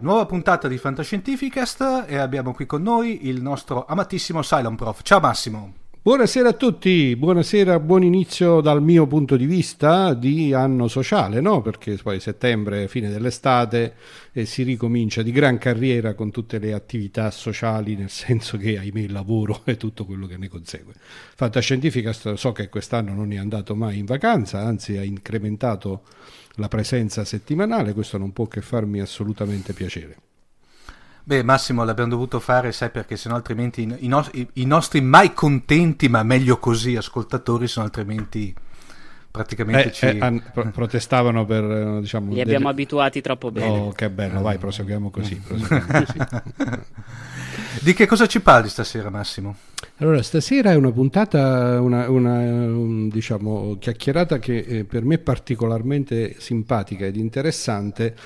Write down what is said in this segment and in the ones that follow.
Nuova puntata di Fantascientificast e abbiamo qui con noi il nostro amatissimo Cylon Prof. Ciao Massimo. Buonasera a tutti, buonasera, buon inizio dal mio punto di vista di anno sociale, no? Perché poi settembre, fine dell'estate e si ricomincia di gran carriera con tutte le attività sociali, nel senso che ahimè il lavoro e tutto quello che ne consegue. Fantascientificast so che quest'anno non è andato mai in vacanza, anzi ha incrementato la presenza settimanale, questo non può che farmi assolutamente piacere. Beh, Massimo, l'abbiamo dovuto fare, sai, perché sennò altrimenti i, i, no- i nostri mai contenti, ma meglio così, ascoltatori sono altrimenti praticamente eh, ci... eh, an- pro- protestavano per, eh, diciamo... Li abbiamo abituati troppo bene. Oh, che bello, vai, proseguiamo così. Proseguiamo così. Di che cosa ci parli stasera, Massimo? Allora, stasera è una puntata, una, una um, diciamo, chiacchierata che eh, per me è particolarmente simpatica ed interessante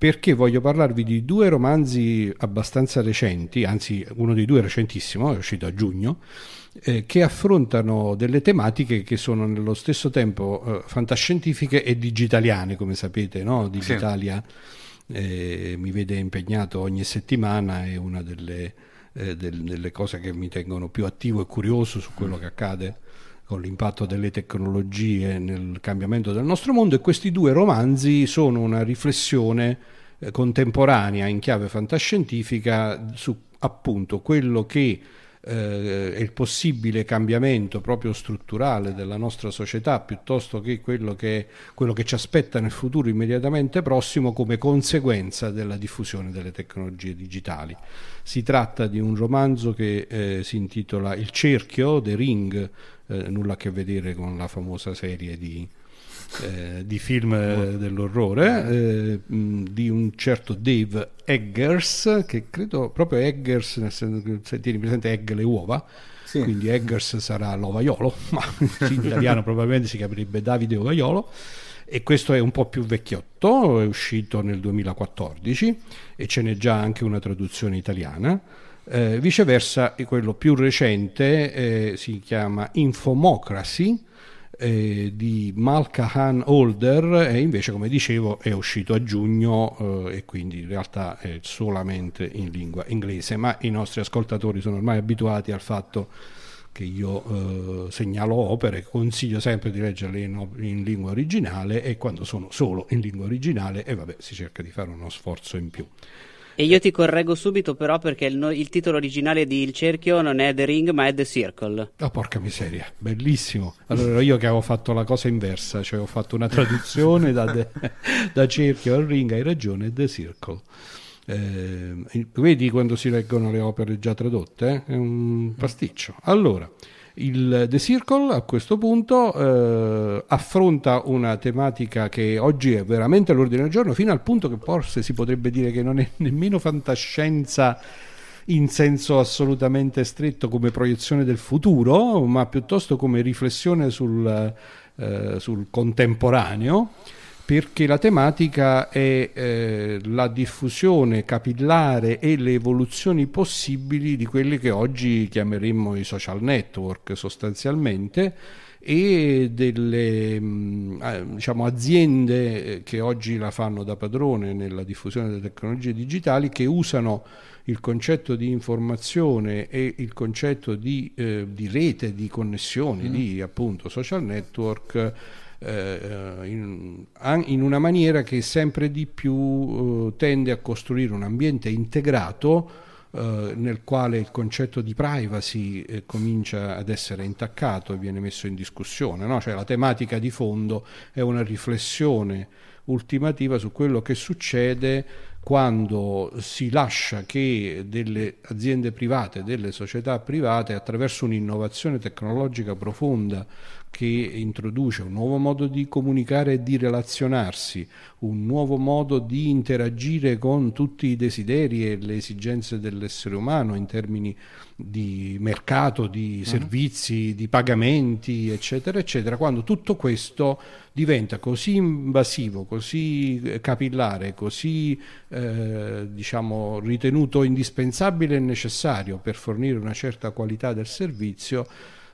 perché voglio parlarvi di due romanzi abbastanza recenti, anzi uno dei due è recentissimo, è uscito a giugno, eh, che affrontano delle tematiche che sono nello stesso tempo eh, fantascientifiche e digitaliane, come sapete, no? Digitalia eh, mi vede impegnato ogni settimana, è una delle, eh, del, delle cose che mi tengono più attivo e curioso su quello che accade con l'impatto delle tecnologie nel cambiamento del nostro mondo e questi due romanzi sono una riflessione eh, contemporanea in chiave fantascientifica su appunto quello che eh, il possibile cambiamento proprio strutturale della nostra società piuttosto che quello, che quello che ci aspetta nel futuro immediatamente prossimo come conseguenza della diffusione delle tecnologie digitali. Si tratta di un romanzo che eh, si intitola Il cerchio, The Ring, eh, nulla a che vedere con la famosa serie di, eh, di film dell'orrore eh, mh, di un certo Dave Eggers che credo proprio Eggers nel senso, se tieni presente egg le uova Sì. quindi Eggers sarà l'ovaiolo ma in italiano probabilmente si chiamerebbe Davide Ovaiolo e questo è un po' più vecchiotto è uscito nel 2014 e ce n'è già anche una traduzione italiana eh, viceversa quello più recente eh, si chiama Infomocracy eh, di Malkahan Holder e invece come dicevo è uscito a giugno eh, e quindi in realtà è solamente in lingua inglese. Ma i nostri ascoltatori sono ormai abituati al fatto che io eh, segnalo opere consiglio sempre di leggerle in, in lingua originale e quando sono solo in lingua originale e vabbè si cerca di fare uno sforzo in più E io ti correggo subito però perché il, no- il titolo originale di Il cerchio non è The Ring ma è The Circle. Ah, porca miseria, bellissimo. Allora io che avevo fatto la cosa inversa, cioè ho fatto una traduzione da, de- da cerchio al ring, hai ragione, The Circle. Eh, vedi quando si leggono le opere già tradotte? eh? È un pasticcio. Allora, Il The Circle a questo punto eh, affronta una tematica che oggi è veramente all'ordine del giorno, fino al punto che forse si potrebbe dire che non è nemmeno fantascienza in senso assolutamente stretto come proiezione del futuro, ma piuttosto come riflessione sul, eh, sul contemporaneo perché la tematica è eh, la diffusione capillare e le evoluzioni possibili di quelli che oggi chiameremmo i social network sostanzialmente e delle mm, diciamo, aziende eh, che oggi la fanno da padrone nella diffusione delle tecnologie digitali che usano il concetto di informazione e il concetto di, eh, di rete, di connessioni, mm. di appunto social network eh, in, in, una maniera che sempre di più eh, tende a costruire un ambiente integrato nel quale il concetto di privacy eh, comincia ad essere intaccato e viene messo in discussione. No? Cioè, la tematica di fondo è una riflessione ultimativa su quello che succede quando si lascia che delle aziende private, delle società private, attraverso un'innovazione tecnologica profonda che introduce un nuovo modo di comunicare e di relazionarsi, un nuovo modo di interagire con tutti i desideri e le esigenze dell'essere umano in termini di mercato, di mhm. servizi, di pagamenti, eccetera, eccetera, quando tutto questo diventa così invasivo, così capillare, così eh, diciamo, ritenuto indispensabile e necessario per fornire una certa qualità del servizio,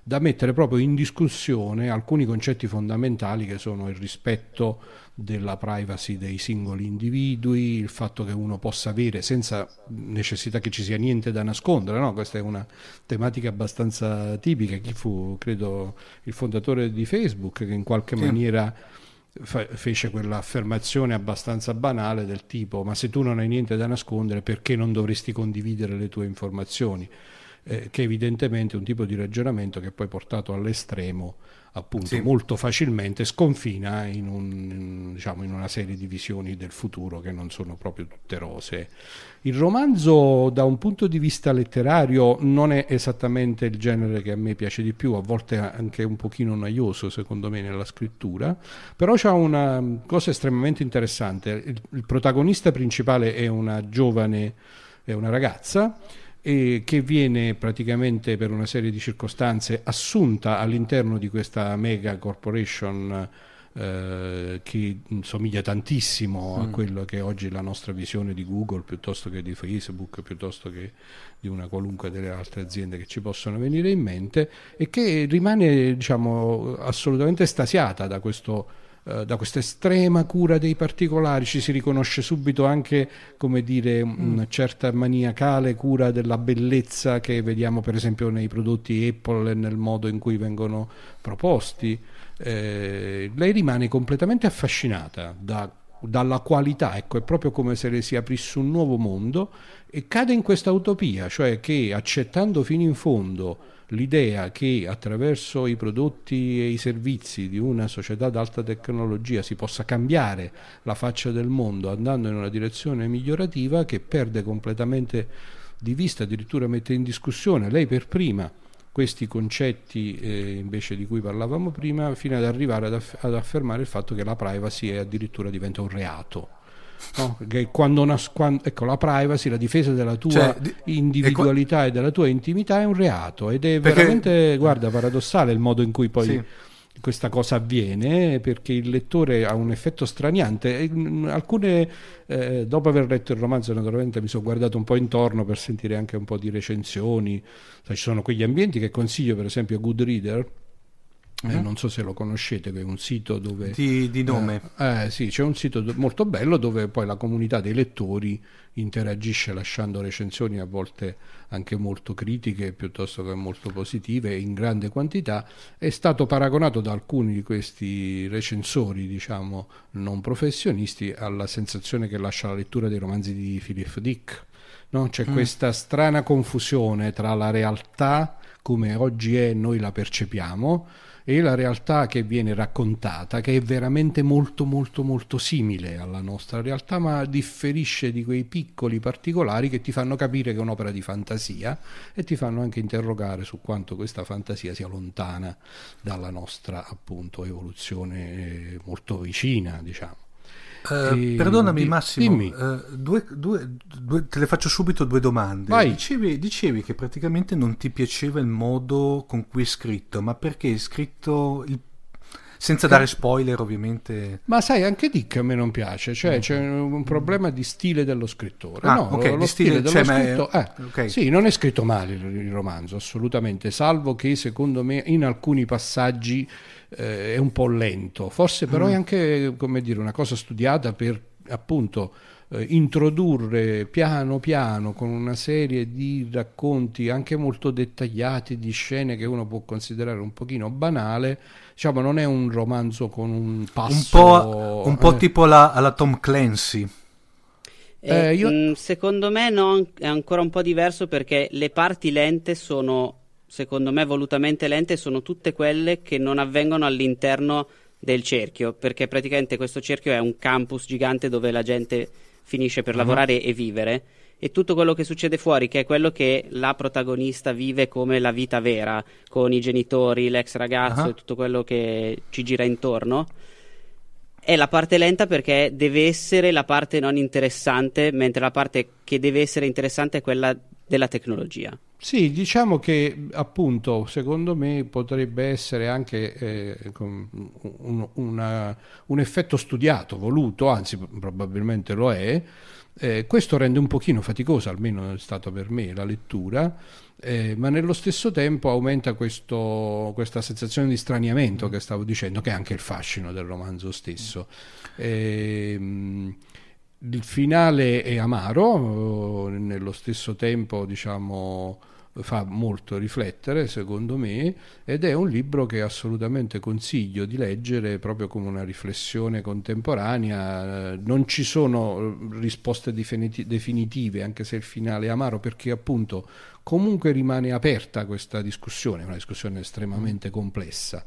da mettere proprio in discussione alcuni concetti fondamentali che sono il rispetto della privacy dei singoli individui, il fatto che uno possa avere senza necessità che ci sia niente da nascondere, no? questa è una tematica abbastanza tipica, chi fu credo il fondatore di Facebook che in qualche sì. maniera fece quell'affermazione abbastanza banale del tipo ma se tu non hai niente da nascondere perché non dovresti condividere le tue informazioni? Eh, che evidentemente è un tipo di ragionamento che poi portato all'estremo appunto sì. molto facilmente sconfina in, un, diciamo, in, una serie di visioni del futuro che non sono proprio tutte rose. Il romanzo da un punto di vista letterario non è esattamente il genere che a me piace di più, a volte anche un pochino noioso secondo me nella scrittura, però c'è una cosa estremamente interessante, il, il protagonista principale è una giovane, è una ragazza, e che viene praticamente per una serie di circostanze assunta all'interno di questa mega corporation eh, che somiglia tantissimo mm. a quello che oggi è la nostra visione di Google piuttosto che di Facebook, piuttosto che di una qualunque delle altre aziende che ci possono venire in mente e che rimane diciamo, assolutamente estasiata da questo eh, da questa estrema cura dei particolari, ci si riconosce subito anche come dire, mm. una certa maniacale cura della bellezza che vediamo per esempio nei prodotti Apple e nel modo in cui vengono proposti. Eh, lei rimane completamente affascinata da, dalla qualità, ecco, è proprio come se le si aprisse un nuovo mondo e cade in questa utopia, cioè che accettando fino in fondo l'idea che attraverso i prodotti e i servizi di una società d'alta tecnologia si possa cambiare la faccia del mondo andando in una direzione migliorativa che perde completamente di vista, addirittura mette in discussione lei per prima questi concetti eh, invece di cui parlavamo prima fino ad arrivare ad, aff- ad affermare il fatto che la privacy addirittura diventa un reato. No? Quando una, quando, ecco, la privacy, la difesa della tua cioè, individualità e, e, della tua intimità è un reato ed è perché, veramente, guarda, paradossale il modo in cui poi sì. questa cosa avviene perché il lettore ha un effetto straniante. Alcune, eh, dopo aver letto il romanzo, naturalmente mi sono guardato un po' intorno per sentire anche un po' di recensioni. Ci sono quegli ambienti che consiglio, per esempio, a Goodreader eh, uh-huh. non so se lo conoscete, che è un sito dove... Di, di nome. Eh, eh, sì, c'è un sito do- molto bello dove poi la comunità dei lettori interagisce lasciando recensioni a volte anche molto critiche piuttosto che molto positive in grande quantità. È stato paragonato da alcuni di questi recensori, diciamo, non professionisti, alla sensazione che lascia la lettura dei romanzi di Philip Dick. No? C'è mm. questa strana confusione tra la realtà come oggi è noi la percepiamo e la realtà che viene raccontata, che è veramente molto molto molto simile alla nostra realtà, ma differisce di quei piccoli particolari che ti fanno capire che è un'opera di fantasia e ti fanno anche interrogare su quanto questa fantasia sia lontana dalla nostra appunto evoluzione eh, molto vicina, diciamo. Uh, perdonami di, Massimo, uh, due, due, due, te le faccio subito due domande. Dicevi, dicevi, che praticamente non ti piaceva il modo con cui è scritto, ma perché è scritto il senza dare spoiler ovviamente. Ma sai, anche Dick a me non piace, cioè mm. c'è un problema di stile dello scrittore. Ah, no, okay, lo stile, stile dello cioè, scritto... È... Eh, okay. Sì, non è scritto male il romanzo, assolutamente, salvo che secondo me in alcuni passaggi eh, è un po' lento, forse però mm. è anche, come dire, una cosa studiata per appunto introdurre piano piano con una serie di racconti anche molto dettagliati di scene che uno può considerare un pochino banale diciamo non è un romanzo con un passo un po', un po eh. tipo la, alla Tom Clancy eh, io... mh, mm, secondo me no, è ancora un po' diverso perché le parti lente sono secondo me volutamente lente sono tutte quelle che non avvengono all'interno del cerchio perché praticamente questo cerchio è un campus gigante dove la gente finisce per uh-huh. lavorare e vivere e tutto quello che succede fuori, che è quello che la protagonista vive come la vita vera, con i genitori, l'ex ragazzo uh-huh. e tutto quello che ci gira intorno, è la parte lenta perché deve essere la parte non interessante, mentre la parte che deve essere interessante è quella della tecnologia. Sì, diciamo che appunto secondo me potrebbe essere anche eh, un, una, un, effetto studiato, voluto, anzi probabilmente lo è. Eh, questo rende un pochino faticosa, almeno è stato per me, la lettura, eh, ma nello stesso tempo aumenta questo, questa sensazione di straniamento che stavo dicendo, che è anche il fascino del romanzo stesso. Eh, il finale è amaro, nello stesso tempo diciamo, fa molto riflettere secondo me ed è un libro che assolutamente consiglio di leggere proprio come una riflessione contemporanea. Non ci sono risposte definitive anche se il finale è amaro perché appunto comunque rimane aperta questa discussione, una discussione estremamente complessa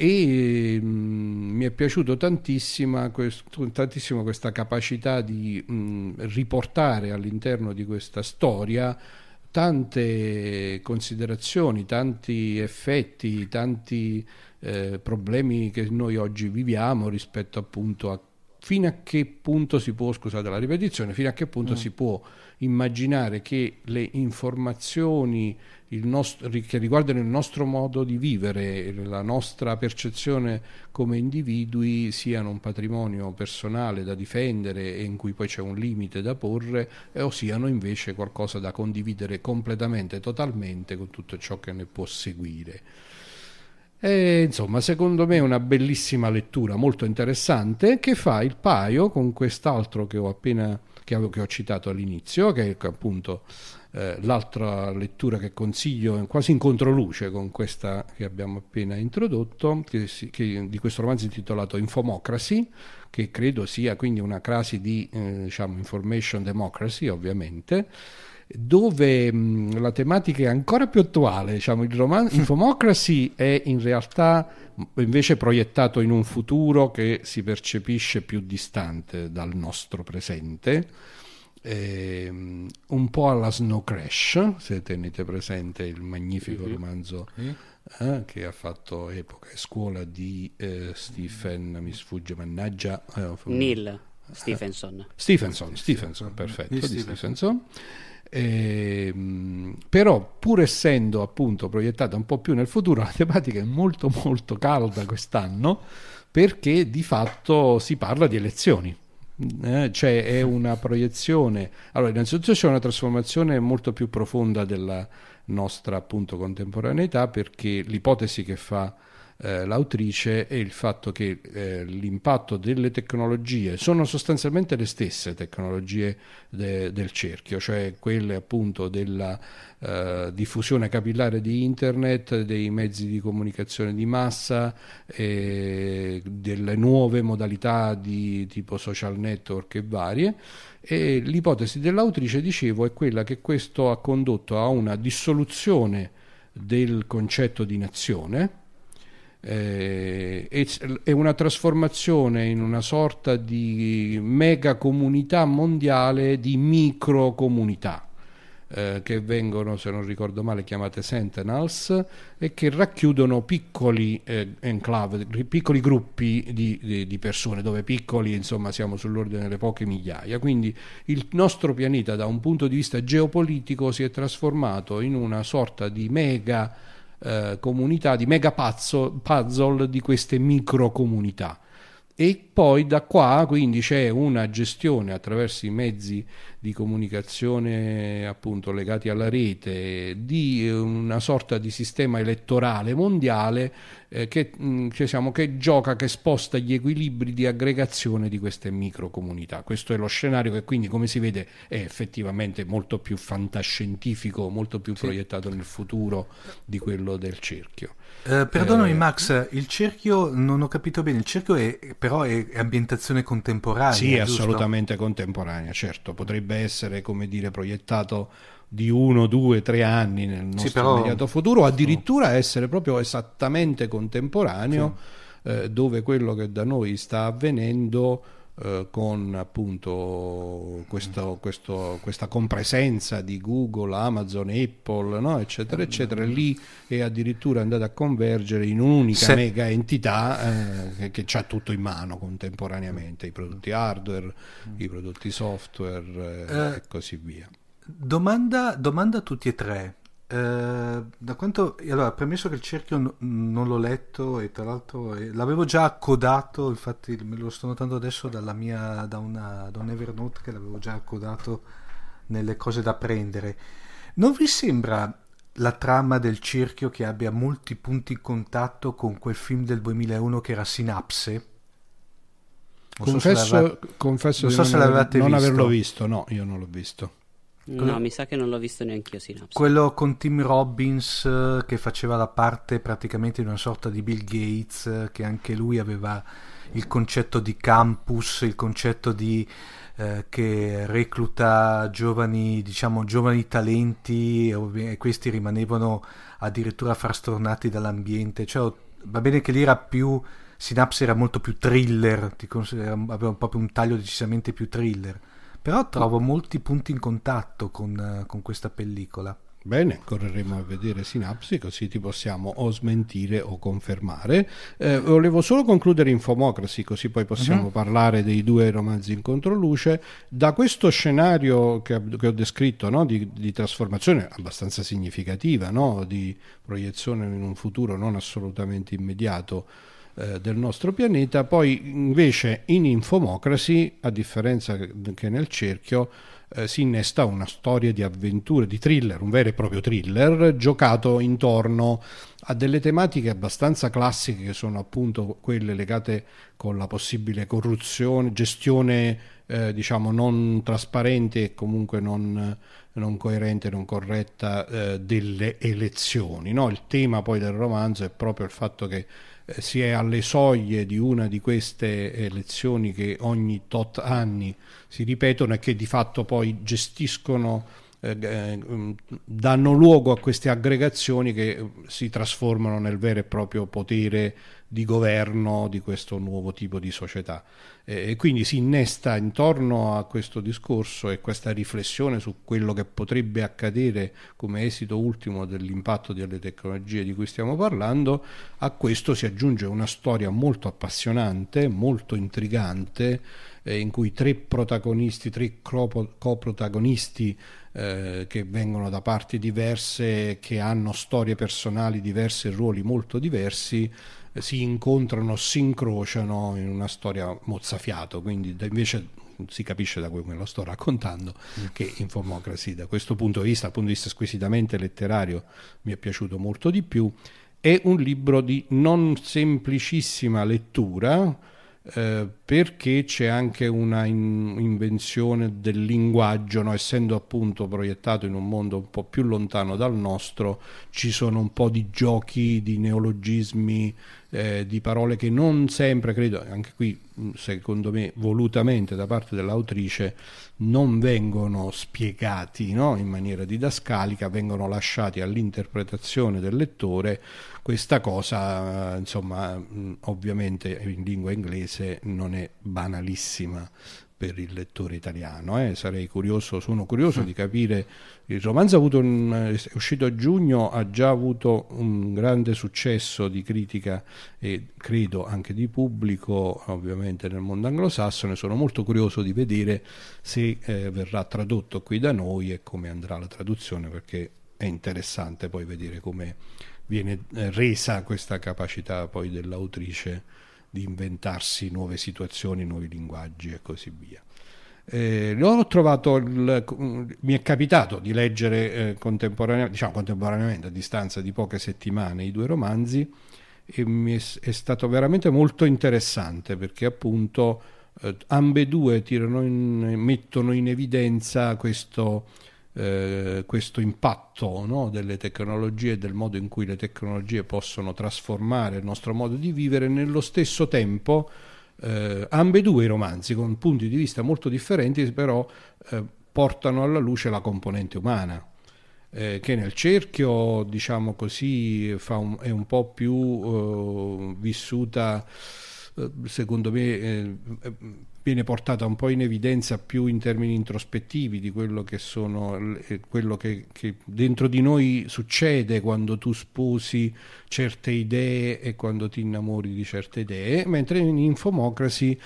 e mh, mm, mi è piaciuto tantissimo, questo, tantissimo questa capacità di mh, mm, riportare all'interno di questa storia tante considerazioni, tanti effetti, tanti eh, problemi che noi oggi viviamo rispetto appunto a fino a che punto si può, scusate la ripetizione, fino a che punto mm. si può immaginare che le informazioni nostro, che riguardano il nostro modo di vivere, la nostra percezione come individui siano un patrimonio personale da difendere e in cui poi c'è un limite da porre, o siano invece qualcosa da condividere completamente, totalmente con tutto ciò che ne può seguire. E, insomma, secondo me è una bellissima lettura, molto interessante, che fa il paio con quest'altro che ho appena che ho, che ho citato all'inizio, che è appunto eh, l'altra lettura che consiglio quasi in controluce con questa che abbiamo appena introdotto, che, che di questo romanzo intitolato Infomocracy, che credo sia quindi una crasi di eh, diciamo, information democracy ovviamente, dove mh, la tematica è ancora più attuale, diciamo, il romanzo Infomocracy è in realtà invece proiettato in un futuro che si percepisce più distante dal nostro presente eh, un po' alla Snow Crash, se tenete presente il magnifico mm-hmm. romanzo eh, che ha fatto epoca e scuola di eh, Stephen, mi sfugge, mannaggia. Eh, Neil Stephenson. Stephenson, Stephenson, perfetto, di, di Stephenson. Eh, però pur essendo appunto proiettata un po' più nel futuro la tematica è molto molto calda quest'anno perché di fatto si parla di elezioni eh, cioè è una proiezione. Allora, innanzitutto c'è una trasformazione molto più profonda della nostra appunto contemporaneità perché l'ipotesi che fa eh, l'autrice è il fatto che eh, l'impatto delle tecnologie sono sostanzialmente le stesse tecnologie de- del cerchio, cioè quelle appunto della eh, diffusione capillare di internet, dei mezzi di comunicazione di massa, delle nuove modalità di tipo social network e varie. E l'ipotesi dell'autrice, dicevo, è quella che questo ha condotto a una dissoluzione del concetto di nazione, Eh, è una trasformazione in una sorta di mega comunità mondiale di micro comunità eh, che vengono, se non ricordo male, chiamate Sentinels e che racchiudono piccoli eh, enclave, piccoli gruppi di, di, di, persone, dove piccoli insomma siamo sull'ordine delle poche migliaia. Quindi il nostro pianeta da un punto di vista geopolitico si è trasformato in una sorta di mega eh, comunità, di mega pazzo, puzzle di queste micro comunità e poi da qua quindi c'è una gestione attraverso i mezzi di comunicazione appunto legati alla rete di una sorta di sistema elettorale mondiale eh, che, mh, mm, che, siamo, che, gioca, che sposta gli equilibri di aggregazione di queste microcomunità. Questo è lo scenario che quindi come si vede è effettivamente molto più fantascientifico, molto più sì. proiettato nel futuro di quello del cerchio. Eh, perdonami eh, Max, il cerchio non ho capito bene, il cerchio è, però è ambientazione contemporanea. Sì, assolutamente contemporanea, certo, potrebbe essere come dire proiettato di uno, due, tre anni nel nostro sì, però... immediato futuro, addirittura essere proprio esattamente contemporaneo, sì. eh, dove quello che da noi sta avvenendo eh, con appunto questo, questo, questa compresenza di Google, Amazon, Apple, no? eccetera, eccetera, lì è addirittura andata a convergere in un'unica Se... mega entità eh, che, che ha tutto in mano contemporaneamente, i prodotti hardware, i prodotti software eh, eh, e così via. Domanda, domanda a tutti e tre. Eh, da quanto allora premesso che il cerchio no, non l'ho letto e tra l'altro eh, l'avevo già accodato infatti me lo sto notando adesso dalla mia da, una, da un Evernote che l'avevo già accodato nelle cose da prendere. Non vi sembra la trama del cerchio che abbia molti punti in contatto con quel film del 2001 che era Sinapse? Non confesso, so confesso non so di non, non averlo visto. No io non l'ho visto quello, no, mi sa che non l'ho visto neanche io Synapse. Quello con Tim Robbins eh, che faceva la parte praticamente di una sorta di Bill Gates, eh, che anche lui aveva il concetto di campus, il concetto di eh, che recluta giovani, diciamo, giovani talenti e questi rimanevano addirittura frastornati dall'ambiente. Cioè, va bene che lì era più Synapse era molto più thriller, aveva proprio un taglio decisamente più thriller però trovo molti punti in contatto con, con questa pellicola. Bene, correremo a vedere Sinapsi così ti possiamo o smentire o confermare. Eh, volevo solo concludere Infomocracy così poi possiamo uh-huh. parlare dei due romanzi in controluce. Da questo scenario che, che ho descritto no? di, di, trasformazione abbastanza significativa, no? di proiezione in un futuro non assolutamente immediato, eh, del nostro pianeta, poi invece in Infomocracy, a differenza che nel cerchio, eh, si innesta una storia di avventure, di thriller, un vero e proprio thriller, giocato intorno a delle tematiche abbastanza classiche che sono appunto quelle legate con la possibile corruzione, gestione eh, diciamo non trasparente e comunque non, non coerente, non corretta eh, delle elezioni. No? Il tema poi del romanzo è proprio il fatto che si è alle soglie di una di queste elezioni che ogni tot anni si ripetono e che di fatto poi gestiscono eh, eh danno luogo a queste aggregazioni che si trasformano nel vero e proprio potere di governo di questo nuovo tipo di società. E quindi si innesta intorno a questo discorso e questa riflessione su quello che potrebbe accadere come esito ultimo dell'impatto delle tecnologie di cui stiamo parlando, a questo si aggiunge una storia molto appassionante, molto intrigante, eh, in cui tre protagonisti, tre coprotagonisti eh, che vengono da parti diverse, che hanno storie personali diverse, ruoli molto diversi, si incontrano, si incrociano in una storia mozzafiato, quindi invece si capisce da come lo sto raccontando mm. che Infomocracy da questo punto di vista, dal punto di vista squisitamente letterario, mi è piaciuto molto di più. È un libro di non semplicissima lettura, eh, perché c'è anche una in, invenzione del linguaggio, no? essendo appunto proiettato in un mondo un po' più lontano dal nostro, ci sono un po' di giochi, di neologismi eh, di parole che non sempre, credo, anche qui secondo me volutamente da parte dell'autrice, non vengono spiegati no? in maniera didascalica, vengono lasciati all'interpretazione del lettore. Questa cosa, insomma, ovviamente in lingua inglese non è banalissima per il lettore italiano. Eh. Sarei curioso, sono curioso di capire. Il romanzo è uscito a giugno, ha già avuto un grande successo di critica e credo anche di pubblico, ovviamente nel mondo anglosassone. Sono molto curioso di vedere se eh, verrà tradotto qui da noi e come andrà la traduzione, perché è interessante poi vedere come viene eh, resa questa capacità poi dell'autrice di inventarsi nuove situazioni, nuovi linguaggi e così via. Eh, il, mi è capitato di leggere eh, contemporaneamente, diciamo contemporaneamente a distanza di poche settimane i due romanzi e mi è, è stato veramente molto interessante perché appunto eh, ambedue in, mettono in evidenza questo eh, questo impatto no, delle tecnologie e del modo in cui le tecnologie possono trasformare il nostro modo di vivere, nello stesso tempo eh, ambedue i romanzi con punti di vista molto differenti però eh, portano alla luce la componente umana. Eh, che nel cerchio, diciamo così, un, è un po' più uh, vissuta, secondo me, eh, viene portata un po' in evidenza più in termini introspettivi di quello che sono quello che, che, dentro di noi succede quando tu sposi certe idee e quando ti innamori di certe idee, mentre in Infomocracy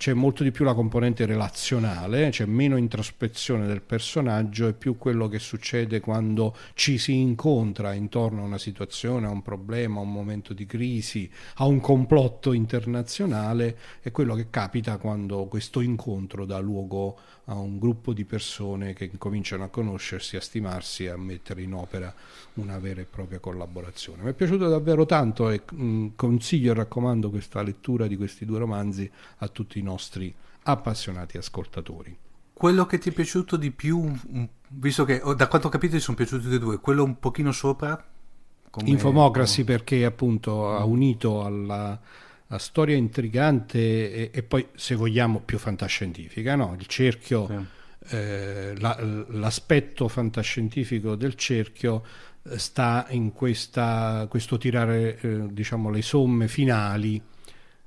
c'è molto di più la componente relazionale, c'è meno introspezione del personaggio e più quello che succede quando ci si incontra intorno a una situazione, a un problema, a un momento di crisi, a un complotto internazionale e quello che capita quando questo incontro dà luogo a un gruppo di persone che cominciano a conoscersi, a stimarsi e a mettere in opera una vera e propria collaborazione. Mi è piaciuto davvero tanto e mh, consiglio e raccomando questa lettura di questi due romanzi a tutti i nostri appassionati ascoltatori. Quello che ti è piaciuto di più, visto che da quanto ho capito ti sono piaciuti e due, quello un pochino sopra? Come... Infomocracy perché appunto ha unito alla, alla storia intrigante e, e, poi se vogliamo più fantascientifica, no? il cerchio, sì. eh, la, l'aspetto fantascientifico del cerchio eh, sta in questa, questo tirare eh, diciamo, le somme finali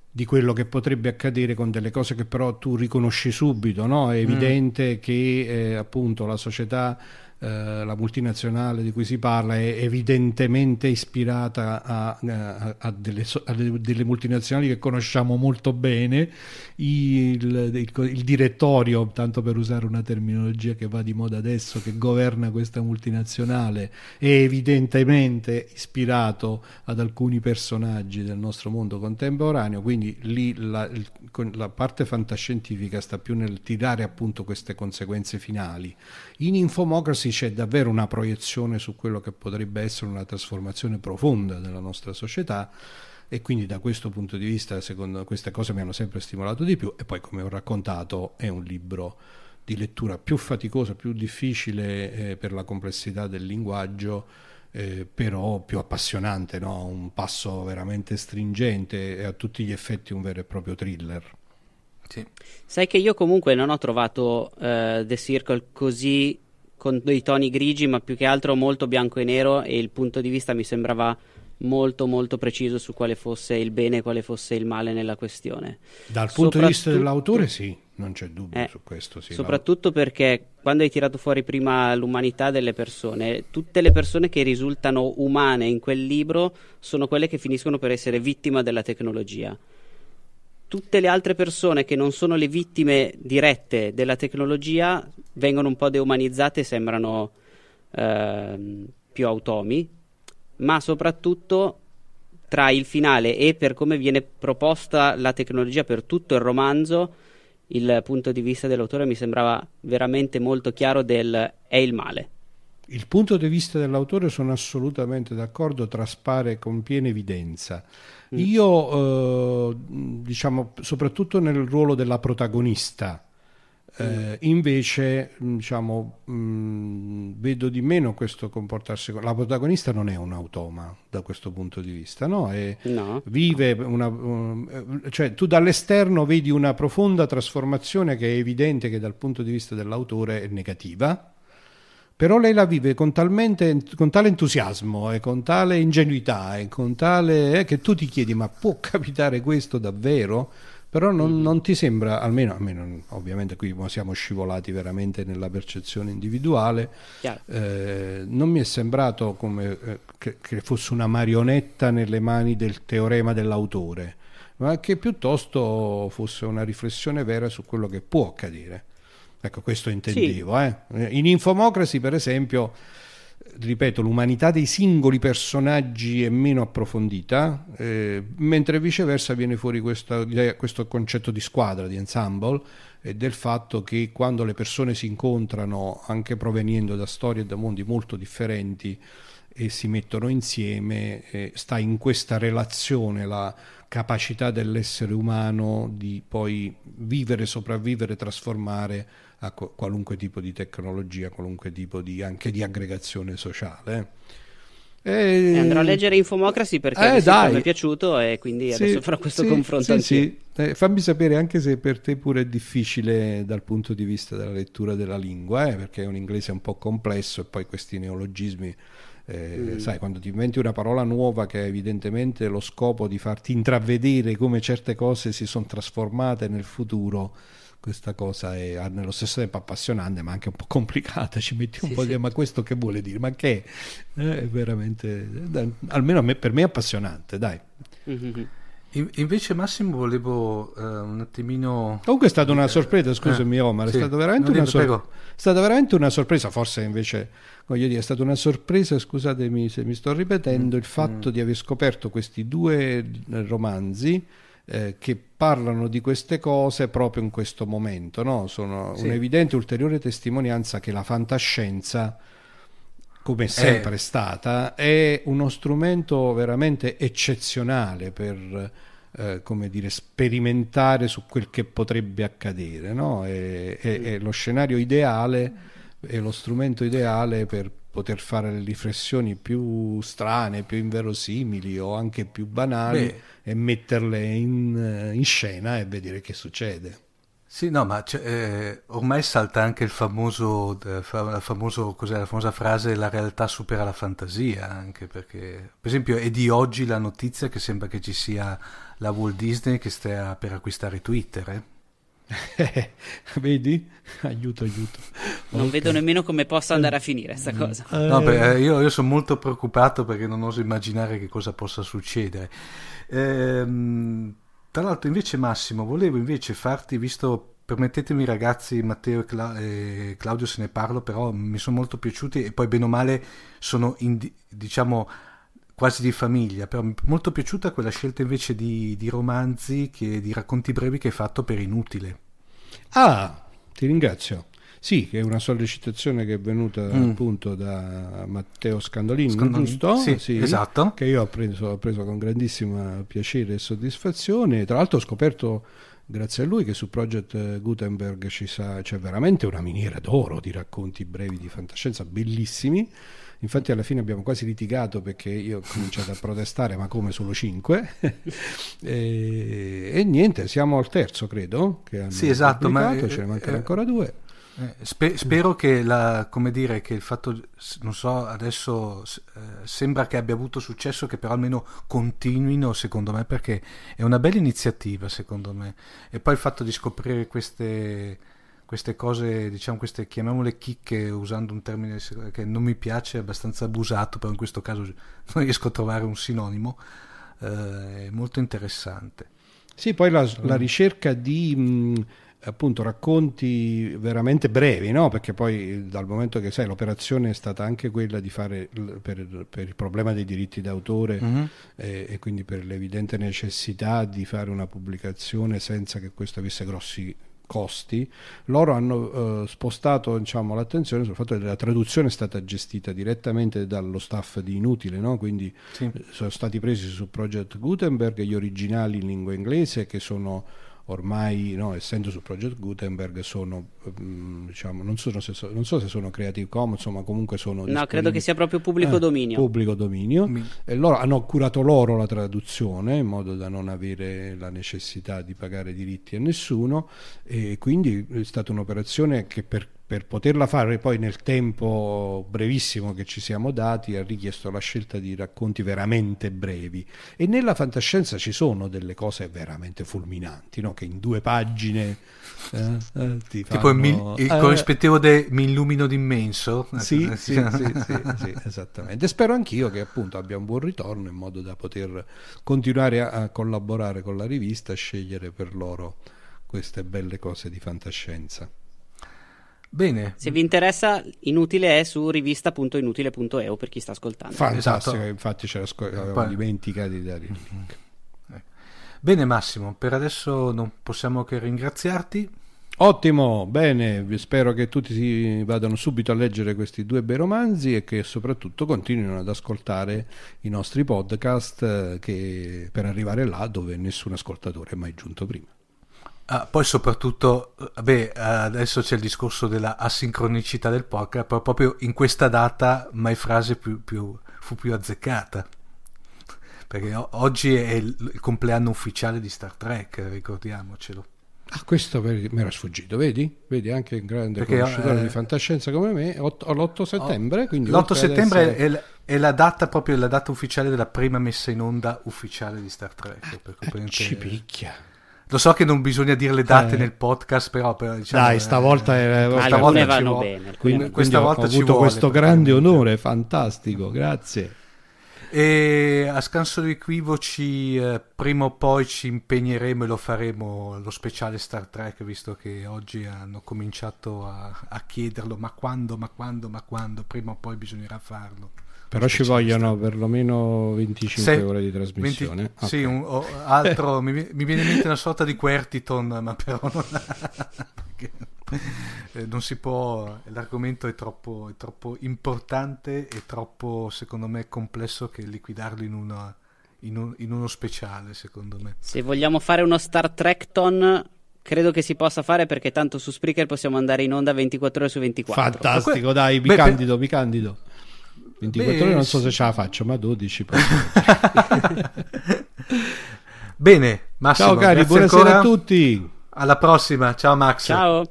di quello che potrebbe accadere con delle cose che però tu riconosci subito, no? È mm. evidente mm. che eh, appunto la società eh, la multinazionale di cui si parla è evidentemente ispirata a, a, a, delle, a, delle, multinazionali che conosciamo molto bene, il, il, il, direttorio, tanto per usare una terminologia che va di moda adesso, che governa questa multinazionale, è evidentemente ispirato ad alcuni personaggi del nostro mondo contemporaneo, quindi lì la, la parte fantascientifica sta più nel tirare appunto queste conseguenze finali. In Infomocracy c'è davvero una proiezione su quello che potrebbe essere una trasformazione profonda della nostra società e quindi da questo punto di vista secondo queste cose mi hanno sempre stimolato di più e poi come ho raccontato è un libro di lettura più faticosa, più difficile eh, per la complessità del linguaggio, eh, però più appassionante, no? un passo veramente stringente e a tutti gli effetti un vero e proprio thriller. Sì. Sai che io comunque non ho trovato uh, The Circle così con dei toni grigi, ma più che altro molto bianco e nero e il punto di vista mi sembrava molto molto preciso su quale fosse il bene e quale fosse il male nella questione. Dal punto di vista dell'autore sì, non c'è dubbio eh, su questo. Sì, soprattutto no. perché quando hai tirato fuori prima l'umanità delle persone, tutte le persone che risultano umane in quel libro sono quelle che finiscono per essere vittima della tecnologia tutte le altre persone che non sono le vittime dirette della tecnologia vengono un po' deumanizzate e sembrano eh, più automi, ma soprattutto tra il finale e per come viene proposta la tecnologia per tutto il romanzo, il punto di vista dell'autore mi sembrava veramente molto chiaro del è il male. Il punto di vista dell'autore sono assolutamente d'accordo, traspare con piena evidenza. Mm. Io, eh, diciamo, soprattutto nel ruolo della protagonista, Eh, invece, diciamo, mh, vedo di meno questo comportarsi. La protagonista non è un automa da questo punto di vista, no? No. Vive una. Um, cioè, tu dall'esterno vedi una profonda trasformazione che è evidente che dal punto di vista dell'autore è negativa. Però lei la vive con, talmente, con tale entusiasmo e con tale ingenuità e con tale eh, che tu ti chiedi: ma può capitare questo davvero? Però non, non, ti sembra, almeno, almeno, ovviamente qui siamo scivolati veramente nella percezione individuale, eh, non mi è sembrato come eh, che, che, fosse una marionetta nelle mani del teorema dell'autore, ma che piuttosto fosse una riflessione vera su quello che può accadere. Ecco, questo intendevo. Sì. Eh. In Infomocracy, per esempio, ripeto, l'umanità dei singoli personaggi è meno approfondita, eh, mentre viceversa viene fuori questa, questo concetto di squadra, di ensemble, e del fatto che quando le persone si incontrano, anche provenendo da storie e da mondi molto differenti, e si mettono insieme, eh, sta in questa relazione la capacità dell'essere umano di poi vivere, sopravvivere, trasformare a qualunque tipo di tecnologia, qualunque tipo di, anche di aggregazione sociale. E... andrò a leggere Infomocracy perché eh, mi è piaciuto e quindi sì, adesso farò questo sì, confronto. Sì, sì. Eh, fammi sapere anche se per te pure è difficile dal punto di vista della lettura della lingua, eh, perché è un inglese un po' complesso e poi questi neologismi eh, mm. Sai, quando ti inventi una parola nuova che ha evidentemente lo scopo di farti intravedere come certe cose si sono trasformate nel futuro, questa cosa è nello stesso tempo appassionante ma anche un po' complicata ci metti un sì, po' di ma questo che vuole dire ma che eh, è veramente almeno me, per me è appassionante dai mm-hmm. Invece Massimo volevo uh, un attimino... Comunque è stata una sorpresa, scusami eh, Omar, sì. è, stata veramente una sor- è stata veramente una sorpresa, forse invece, voglio dire, è stata una sorpresa, scusatemi se mi sto ripetendo, mm. il fatto mm. di aver scoperto questi due romanzi eh, che parlano di queste cose proprio in questo momento. No? Sono sì. un'evidente ulteriore testimonianza che la fantascienza, come è sempre eh. stata, è uno strumento veramente eccezionale per eh, come dire, sperimentare su quel che potrebbe accadere. No? È, è, è lo scenario ideale, è lo strumento ideale per poter fare le riflessioni più strane, più inverosimili o anche più banali Beh. e metterle in, eh, in, scena e vedere che succede. Sì, no, ma eh, ormai salta anche il famoso, eh, la, famoso, la famosa frase la realtà supera la fantasia, anche perché, per esempio, è di oggi la notizia che sembra che ci sia la Walt Disney che stia per acquistare Twitter, eh? Vedi? Aiuto, aiuto. Non okay. vedo nemmeno come possa andare a finire questa cosa. Eh... No, beh, io, io, sono molto preoccupato perché non oso immaginare che cosa possa succedere. Ehm, tra l'altro, invece, Massimo, volevo invece farti, visto permettetemi ragazzi, Matteo e, Cla- e, Claudio se ne parlo, però mi sono molto piaciuti e poi bene o male sono, in, diciamo, quasi di famiglia, però mi è molto piaciuta quella scelta invece di, di romanzi, che, di racconti brevi che hai fatto per Inutile. Ah, ti ringrazio. Sì, che è una sollecitazione che è venuta mm. appunto da Matteo Scandolini, Scandolini. giusto? Sì, sì, esatto. Che io ho preso, ho preso, con grandissimo piacere e soddisfazione. Tra l'altro ho scoperto, grazie a lui, che su Project Gutenberg ci sa, c'è veramente una miniera d'oro di racconti brevi di fantascienza bellissimi Infatti alla fine abbiamo quasi litigato perché io ho cominciato a protestare, ma come solo 5? e, e, niente, siamo al terzo, credo, che hanno sì, esatto, ma, ce ne mancano eh, ancora due. Eh, spe- spero che, la, come dire, che il fatto, non so, adesso eh, sembra che abbia avuto successo, che però almeno continuino, secondo me, perché è una bella iniziativa, secondo me. E poi il fatto di scoprire queste queste cose, diciamo queste chiamiamole chicche usando un termine che non mi piace, abbastanza abusato, però in questo caso non riesco a trovare un sinonimo, eh, è molto interessante. Sì, poi la, la ricerca di mh, appunto racconti veramente brevi, no? perché poi dal momento che sai l'operazione è stata anche quella di fare per, per il problema dei diritti d'autore uh-huh. e, e, quindi per l'evidente necessità di fare una pubblicazione senza che questo avesse grossi costi, loro hanno eh, spostato diciamo, l'attenzione sul fatto che la traduzione è stata gestita direttamente dallo staff di Inutile, no? quindi sì. Eh, sono stati presi su Project Gutenberg gli originali in lingua inglese che sono ormai, no, essendo su Project Gutenberg, sono, mm, diciamo, non, sono se so, non, so se sono Creative Commons, ma comunque sono... No, credo che sia proprio pubblico eh, dominio. Pubblico dominio. Mi... E loro hanno curato loro la traduzione in modo da non avere la necessità di pagare diritti a nessuno e quindi è stata un'operazione che per per poterla fare poi nel tempo brevissimo che ci siamo dati ha richiesto la scelta di racconti veramente brevi. E nella fantascienza ci sono delle cose veramente fulminanti no? che in due pagine eh, eh, ti fanno... tipo il, mil- il eh, corrispettivo del mi illumino d'immenso? sì, sì, sì, sì, esattamente. Spero anch'io che appunto abbia un buon ritorno in modo da poter continuare a, a collaborare con la rivista scegliere per loro queste belle cose di fantascienza Bene. Se vi interessa, inutile è su rivista.inutile.eu per chi sta ascoltando. Fantastico, esatto. infatti ce l'avevo dimenticato di dare il link. Eh. Bene Massimo, per adesso non possiamo che ringraziarti. Ottimo, bene, spero che tutti si vadano subito a leggere questi due bei romanzi e che soprattutto continuino ad ascoltare i nostri podcast eh, che, per arrivare là dove nessun ascoltatore è mai giunto prima. Ah, poi soprattutto, beh, adesso c'è il discorso della asincronicità del podcast, però proprio in questa data mai frase più, più, fu più azzeccata. Perché oggi è il, il, compleanno ufficiale di Star Trek, ricordiamocelo. Ah, questo mi era sfuggito, vedi? Vedi anche un grande Perché, conoscitore eh, di fantascienza come me, l'8 settembre. l'8 settembre essere... è, è, la data proprio la data ufficiale della prima messa in onda ufficiale di Star Trek. Ah, eh, ci picchia. Lo so che non bisogna dire le date eh. nel podcast, però, però diciamo, Dai, stavolta, eh, questa volta vanno bene. Quindi, questa volta ho avuto questo grande onore, fantastico, grazie. E a scanso di equivoci, eh, prima o poi ci impegneremo e lo faremo lo speciale Star Trek, visto che oggi hanno cominciato a, a chiederlo, ma quando, ma quando, ma quando, prima o poi bisognerà farlo. Però ci vogliono perlomeno 25 Se, ore di trasmissione. 20, okay. Sì, un, o, altro, mi, mi, viene in mente una sorta di Quertiton, ma però non, perché, eh, non si può, l'argomento è troppo, è troppo, importante e troppo, secondo me, complesso che liquidarlo in, una, in, un, in uno speciale, secondo me. Se vogliamo fare uno Star Trek-ton credo che si possa fare perché tanto su Spreaker possiamo andare in onda 24 ore su 24. Fantastico, que- dai, mi Beh, candido, per... mi candido. 24 Beh, ore non so se ce la faccio, ma 12 Bene, Massimo. Ciao cari, buonasera ancora. a tutti. Alla prossima, ciao Max. Ciao.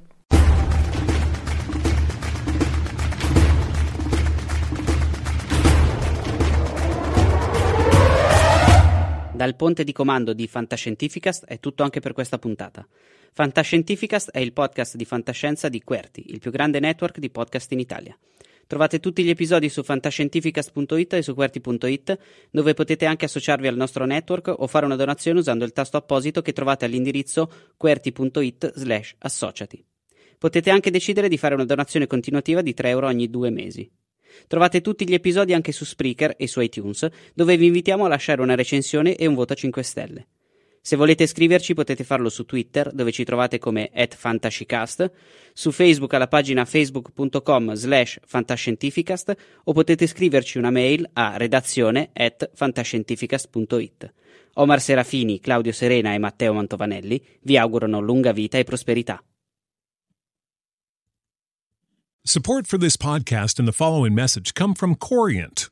Dal ponte di comando di Fantascientificast è tutto anche per questa puntata. Fantascientificast è il podcast di fantascienza di Querti, il più grande network di podcast in Italia. Trovate tutti gli episodi su fantascientificast.it e su QWERTY.it, dove potete anche associarvi al nostro network o fare una donazione usando il tasto apposito che trovate all'indirizzo QWERTY.it slash associati. Potete anche decidere di fare una donazione continuativa di 3 euro ogni due mesi. Trovate tutti gli episodi anche su Spreaker e su iTunes, dove vi invitiamo a lasciare una recensione e un voto a 5 stelle. Se volete scriverci potete farlo su Twitter, dove ci trovate come @fantascicast, su Facebook alla pagina facebook.com slash fantascientificast o potete scriverci una mail a redazione at fantascientificast.it. Omar Serafini, Claudio Serena e Matteo Mantovanelli vi augurano lunga vita e prosperità. Support for this podcast and the following message come from Corient.